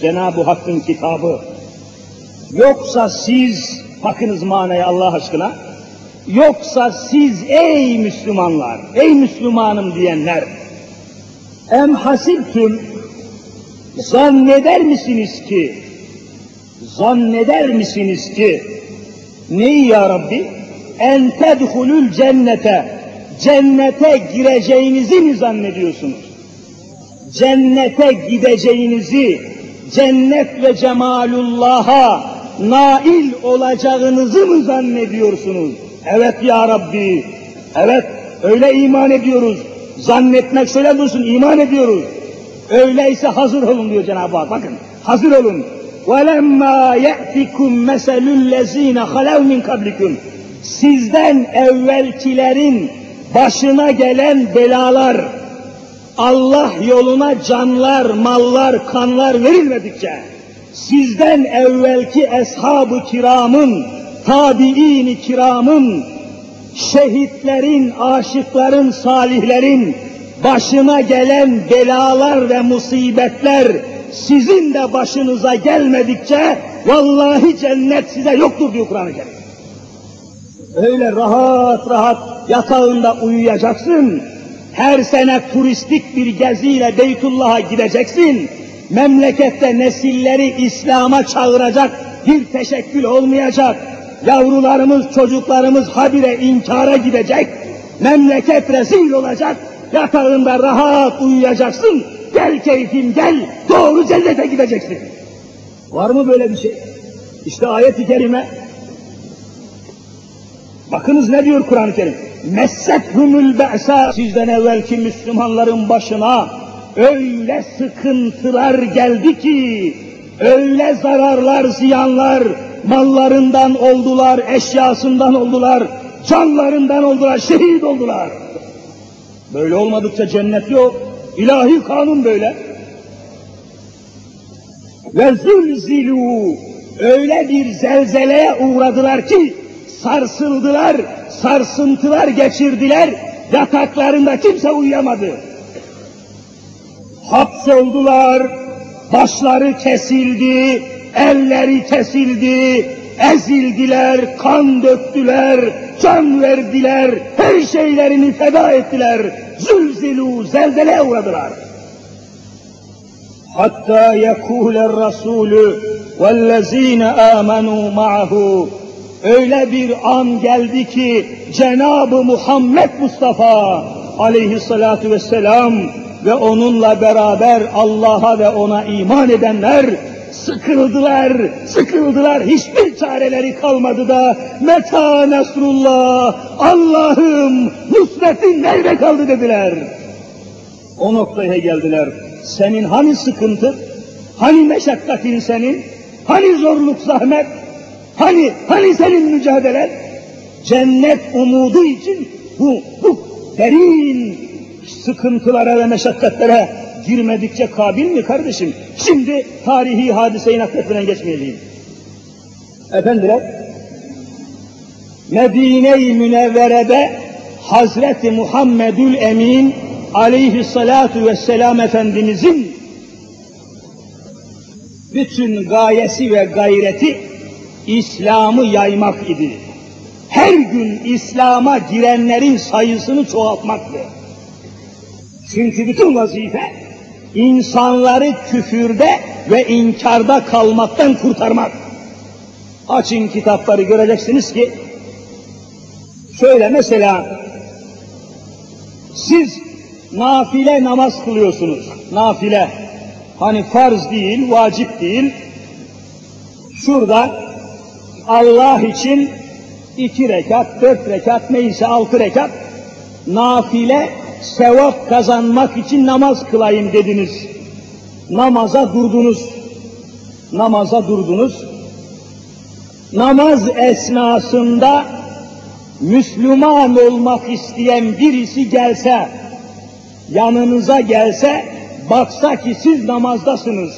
Cenab-ı Hakk'ın kitabı. Yoksa siz, bakınız manaya Allah aşkına, Yoksa siz ey Müslümanlar, ey Müslümanım diyenler, em hasibtüm, zanneder misiniz ki, zanneder misiniz ki, neyi ya Rabbi? En tedhulül cennete, cennete gireceğinizi mi zannediyorsunuz? Cennete gideceğinizi, cennet ve cemalullah'a nail olacağınızı mı zannediyorsunuz? Evet ya Rabbi, evet öyle iman ediyoruz. Zannetmek şöyle dursun, iman ediyoruz. Öyleyse hazır olun diyor Cenab-ı Hak. Bakın, hazır olun. وَلَمَّا يَأْتِكُمْ مَسَلُ الَّذ۪ينَ خَلَوْ مِنْ قَبْلِكُمْ Sizden evvelkilerin başına gelen belalar, Allah yoluna canlar, mallar, kanlar verilmedikçe, sizden evvelki eshab-ı kiramın, tabi'in-i kiramın, şehitlerin, aşıkların, salihlerin başına gelen belalar ve musibetler sizin de başınıza gelmedikçe vallahi cennet size yoktur diyor Kur'an-ı Kerim. Öyle rahat rahat yatağında uyuyacaksın. Her sene turistik bir geziyle Beytullah'a gideceksin. Memlekette nesilleri İslam'a çağıracak bir teşekkül olmayacak. Yavrularımız, çocuklarımız habire inkara gidecek. Memleket rezil olacak. Yatağında rahat uyuyacaksın. Gel keyfim gel, doğru cennete gideceksin. Var mı böyle bir şey? İşte ayet-i kerime. Bakınız ne diyor Kur'an-ı Kerim? Messethumul be'sa sizden evvelki Müslümanların başına öyle sıkıntılar geldi ki öyle zararlar, ziyanlar mallarından oldular, eşyasından oldular, canlarından oldular, şehit oldular. Böyle olmadıkça cennet yok. İlahi kanun böyle. Ve zulzilu öyle bir zelzeleye uğradılar ki sarsıldılar, sarsıntılar geçirdiler, yataklarında kimse uyuyamadı. Hapsoldular, başları kesildi, elleri kesildi, ezildiler, kan döktüler, can verdiler, her şeylerini feda ettiler, zülzilu, zelzeleye uğradılar. Hatta yekûler Resulü vellezîne âmenû ma'ahu öyle bir an geldi ki Cenab-ı Muhammed Mustafa aleyhissalatu vesselam ve onunla beraber Allah'a ve ona iman edenler sıkıldılar, sıkıldılar, hiçbir çareleri kalmadı da meta nasrullah, Allah'ım nusretin nerede kaldı? dediler. O noktaya geldiler. Senin hani sıkıntı, hani meşakkatin senin, hani zorluk zahmet, hani, hani senin mücadelen? Cennet umudu için bu, bu derin sıkıntılara ve meşakkatlere girmedikçe kabil mi kardeşim? Şimdi tarihi hadiseyi nakletmeden geçmeyelim. Efendiler, Medine-i Münevvere'de Hazreti Muhammedül Emin aleyhissalatu vesselam Efendimizin bütün gayesi ve gayreti İslam'ı yaymak idi. Her gün İslam'a girenlerin sayısını çoğaltmaktı. Çünkü bütün vazife insanları küfürde ve inkarda kalmaktan kurtarmak. Açın kitapları göreceksiniz ki şöyle mesela siz nafile namaz kılıyorsunuz. Nafile. Hani farz değil, vacip değil. Şurada Allah için iki rekat, dört rekat, neyse altı rekat nafile sevap kazanmak için namaz kılayım dediniz. Namaza durdunuz. Namaza durdunuz. Namaz esnasında Müslüman olmak isteyen birisi gelse, yanınıza gelse, baksa ki siz namazdasınız.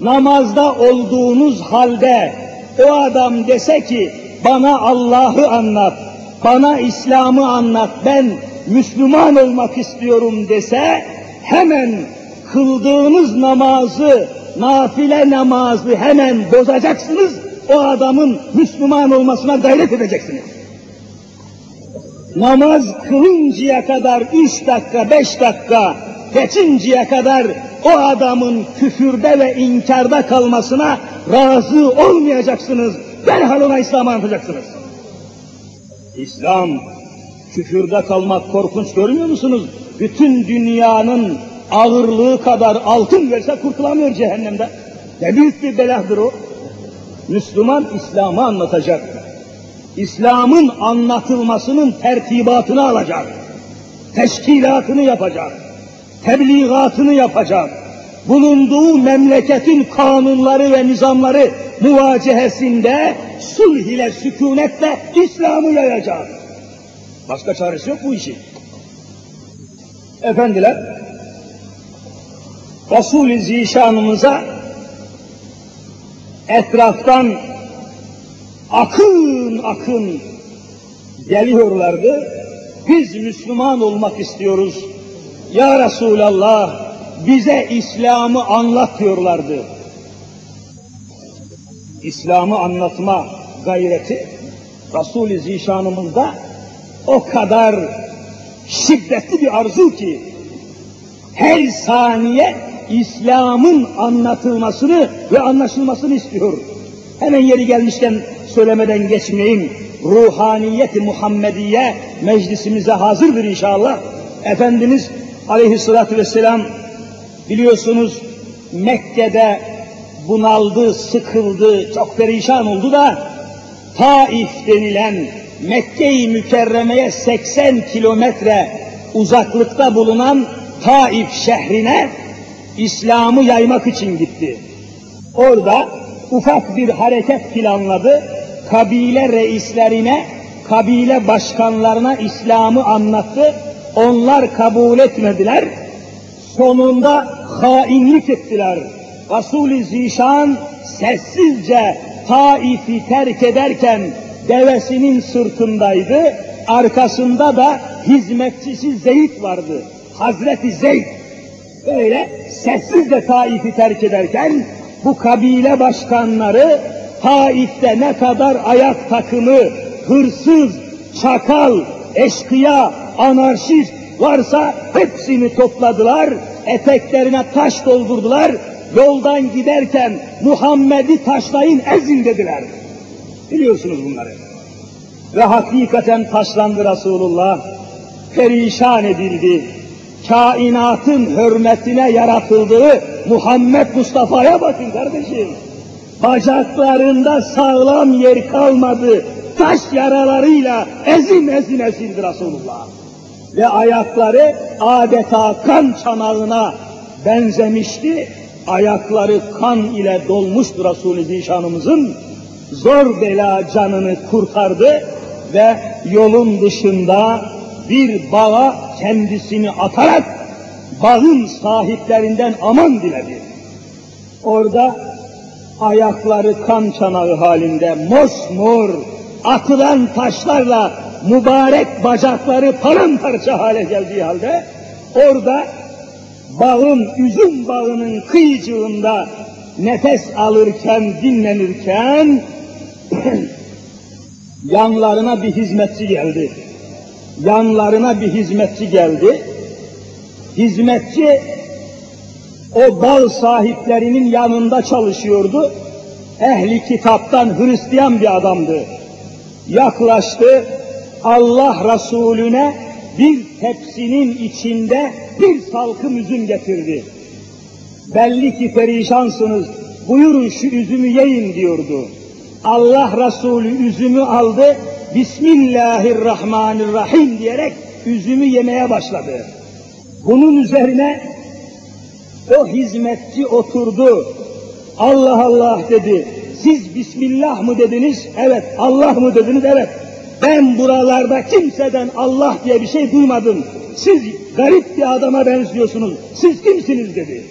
Namazda olduğunuz halde o adam dese ki bana Allah'ı anlat, bana İslam'ı anlat, ben Müslüman olmak istiyorum dese hemen kıldığınız namazı, nafile namazı hemen bozacaksınız, o adamın Müslüman olmasına gayret edeceksiniz. Namaz kılıncaya kadar üç dakika, beş dakika geçinceye kadar o adamın küfürde ve inkarda kalmasına razı olmayacaksınız. Derhal ona İslam'ı anlatacaksınız. İslam, küfürde kalmak korkunç görmüyor musunuz? Bütün dünyanın ağırlığı kadar altın verse kurtulamıyor cehennemde. Ne büyük bir beladır o. Müslüman İslam'ı anlatacak. İslam'ın anlatılmasının tertibatını alacak, teşkilatını yapacak, tebliğatını yapacak, bulunduğu memleketin kanunları ve nizamları muvacehesinde sulh ile sükunetle İslam'ı yayacak. Başka çaresi yok bu işin. Efendiler, Resul-i Zişanımıza etraftan akın akın geliyorlardı. Biz Müslüman olmak istiyoruz. Ya Resulallah bize İslam'ı anlat diyorlardı. İslam'ı anlatma gayreti Resul-i Zişanımızda o kadar şiddetli bir arzu ki her saniye İslam'ın anlatılmasını ve anlaşılmasını istiyor. Hemen yeri gelmişken söylemeden geçmeyeyim. Ruhaniyet-i Muhammediye meclisimize hazırdır inşallah. Efendimiz aleyhissalatü vesselam biliyorsunuz Mekke'de bunaldı, sıkıldı, çok perişan oldu da Taif denilen Mekke-i Mükerreme'ye 80 kilometre uzaklıkta bulunan Taif şehrine İslam'ı yaymak için gitti. Orada ufak bir hareket planladı. Kabile reislerine, kabile başkanlarına İslam'ı anlattı. Onlar kabul etmediler. Sonunda hainlik ettiler. Resul-i Zişan sessizce Taif'i terk ederken devesinin sırtındaydı. Arkasında da hizmetçisi Zeyd vardı. Hazreti Zeyd. Öyle sessizce Taif'i terk ederken bu kabile başkanları Taif'te ne kadar ayak takımı, hırsız, çakal, eşkıya, anarşist varsa hepsini topladılar, eteklerine taş doldurdular, yoldan giderken Muhammed'i taşlayın ezin dediler. Biliyorsunuz bunları. Ve hakikaten taşlandı Resulullah, perişan edildi. Kainatın hürmetine yaratıldığı Muhammed Mustafa'ya bakın kardeşim. Bacaklarında sağlam yer kalmadı. Taş yaralarıyla ezin ezin ezildi Resulullah. Ve ayakları adeta kan çanağına benzemişti. Ayakları kan ile dolmuştu Resul-i Zişanımızın. Zor bela canını kurtardı ve yolun dışında bir bağa kendisini atarak bağın sahiplerinden aman diledi. Orada ayakları kan çanağı halinde mosmor atılan taşlarla mübarek bacakları paramparça hale geldiği halde orada bağın, üzüm bağının kıyıcığında nefes alırken, dinlenirken yanlarına bir hizmetçi geldi. Yanlarına bir hizmetçi geldi. Hizmetçi o bal sahiplerinin yanında çalışıyordu. Ehli kitaptan Hristiyan bir adamdı. Yaklaştı, Allah Resulüne bir tepsinin içinde bir salkım üzüm getirdi. Belli ki perişansınız, buyurun şu üzümü yiyin diyordu. Allah Resulü üzümü aldı, Bismillahirrahmanirrahim diyerek üzümü yemeye başladı. Bunun üzerine o hizmetçi oturdu. Allah Allah dedi. Siz Bismillah mı dediniz? Evet. Allah mı dediniz? Evet. Ben buralarda kimseden Allah diye bir şey duymadım. Siz garip bir adama benziyorsunuz. Siz kimsiniz dedi.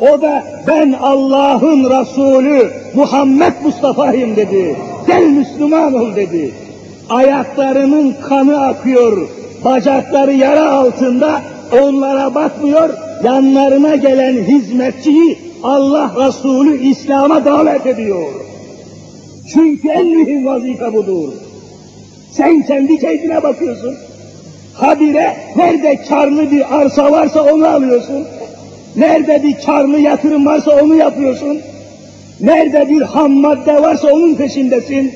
O da ben Allah'ın Resulü Muhammed Mustafa'yım dedi. Gel Müslüman ol dedi. Ayaklarının kanı akıyor. Bacakları yara altında onlara bakmıyor. Yanlarına gelen hizmetçiyi Allah Resulü İslam'a davet ediyor. Çünkü en mühim vazife budur. Sen kendi keyfine bakıyorsun. Habire nerede karlı bir arsa varsa onu alıyorsun. Nerede bir karlı yatırım varsa onu yapıyorsun. Nerede bir ham madde varsa onun peşindesin.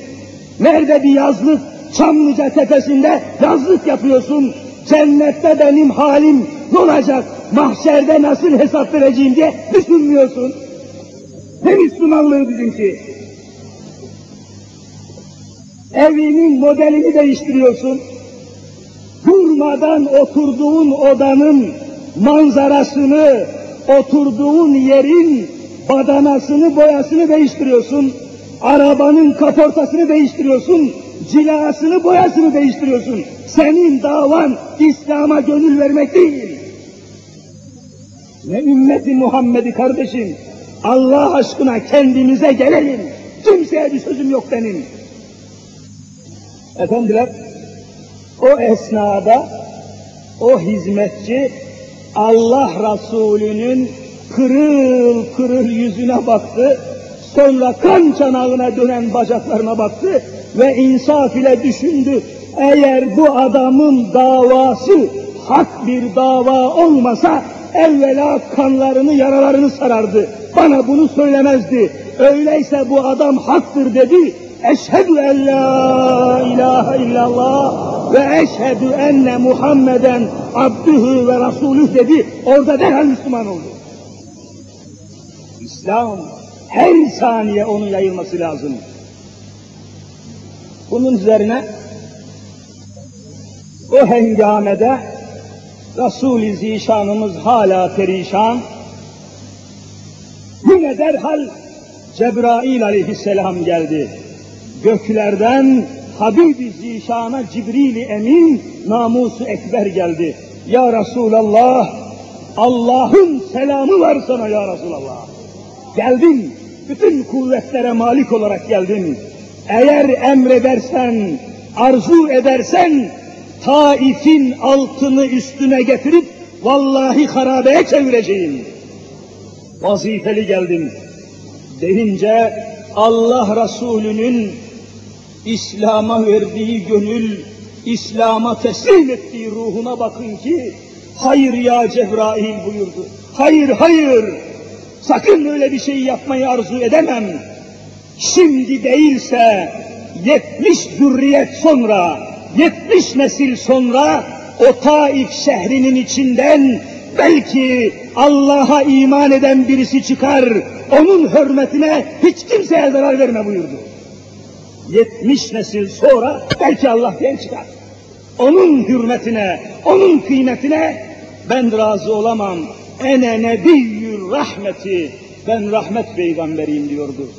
Nerede bir yazlık Çamlıca tepesinde yazlık yapıyorsun. Cennette benim halim ne olacak? Mahşerde nasıl hesap vereceğim diye düşünmüyorsun. Ne Müslümanlığı bizimki? Evinin modelini değiştiriyorsun. Durmadan oturduğun odanın manzarasını, oturduğun yerin badanasını, boyasını değiştiriyorsun. Arabanın kaportasını değiştiriyorsun. Cilasını, boyasını değiştiriyorsun. Senin davan İslam'a gönül vermek değil. Ve ümmeti Muhammed'i kardeşim, Allah aşkına kendimize gelelim. Kimseye bir sözüm yok benim. Efendiler, o esnada o hizmetçi Allah Resulü'nün kırıl kırıl yüzüne baktı, sonra kan çanağına dönen bacaklarına baktı ve insaf ile düşündü. Eğer bu adamın davası hak bir dava olmasa evvela kanlarını, yaralarını sarardı. Bana bunu söylemezdi. Öyleyse bu adam haktır dedi. Eşhedü en la ilahe illallah ve eşhedü enne Muhammeden abdühü ve rasulüh dedi. Orada derhal Müslüman oldu. İslam her saniye onun yayılması lazım. Bunun üzerine o hengamede Resul-i Zişanımız hala perişan. Yine derhal Cebrail aleyhisselam geldi. Göklerden Habib-i Zişan'a Cibril-i Emin namusu ekber geldi. Ya Resulallah, Allah'ın selamı var sana ya Resulallah. Geldim, bütün kuvvetlere malik olarak geldim. Eğer emredersen, arzu edersen, Taif'in altını üstüne getirip vallahi harabeye çevireceğim. Vazifeli geldim deyince Allah Resulü'nün İslam'a verdiği gönül, İslam'a teslim ettiği ruhuna bakın ki hayır ya Cebrail buyurdu. Hayır hayır sakın öyle bir şey yapmayı arzu edemem. Şimdi değilse yetmiş zürriyet sonra, yetmiş nesil sonra o Taif şehrinin içinden belki Allah'a iman eden birisi çıkar, onun hürmetine hiç kimseye zarar verme buyurdu. Yetmiş nesil sonra belki Allah diyen çıkar. Onun hürmetine, onun kıymetine ben razı olamam. Ene nebiyyül rahmeti, ben rahmet peygamberiyim diyordu.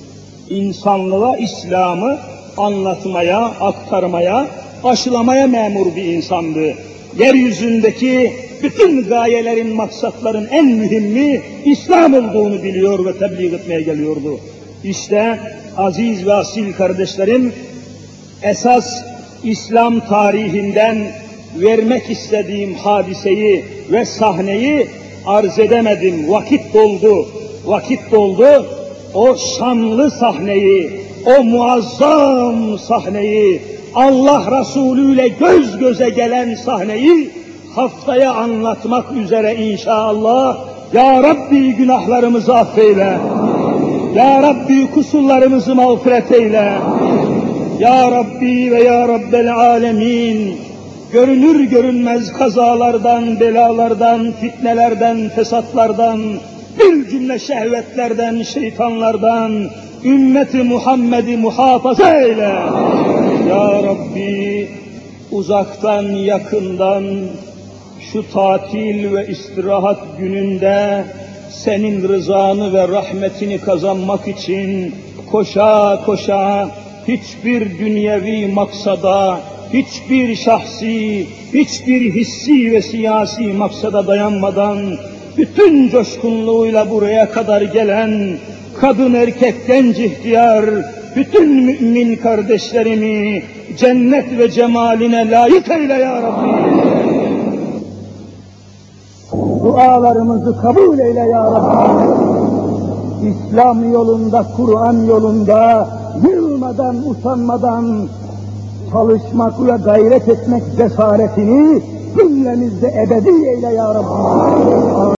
İnsanlığa İslam'ı anlatmaya, aktarmaya, aşılamaya memur bir insandı. Yeryüzündeki bütün gayelerin, maksatların en mühimi İslam olduğunu biliyor ve tebliğ etmeye geliyordu. İşte aziz ve asil kardeşlerim, esas İslam tarihinden vermek istediğim hadiseyi ve sahneyi arz edemedim. Vakit doldu, vakit doldu. O şanlı sahneyi, o muazzam sahneyi, Allah Resulü ile göz göze gelen sahneyi haftaya anlatmak üzere inşallah. Ya Rabbi günahlarımızı affeyle. Ya Rabbi kusurlarımızı mağfiret eyle. Ya Rabbi ve Ya Rabbel Alemin görünür görünmez kazalardan, belalardan, fitnelerden, fesatlardan, bir cümle şehvetlerden, şeytanlardan, ümmeti Muhammed'i muhafaza eyle. Ya Rabbi uzaktan yakından şu tatil ve istirahat gününde senin rızanı ve rahmetini kazanmak için koşa koşa hiçbir dünyevi maksada, hiçbir şahsi, hiçbir hissi ve siyasi maksada dayanmadan bütün coşkunluğuyla buraya kadar gelen kadın erkek genç ihtiyar bütün mümin kardeşlerimi cennet ve cemaline layık eyle ya Rabbi. Dualarımızı kabul eyle ya Rabbi. İslam yolunda, Kur'an yolunda yılmadan, usanmadan çalışmak ve gayret etmek cesaretini cümlemizde ebedi eyle ya Rabbi.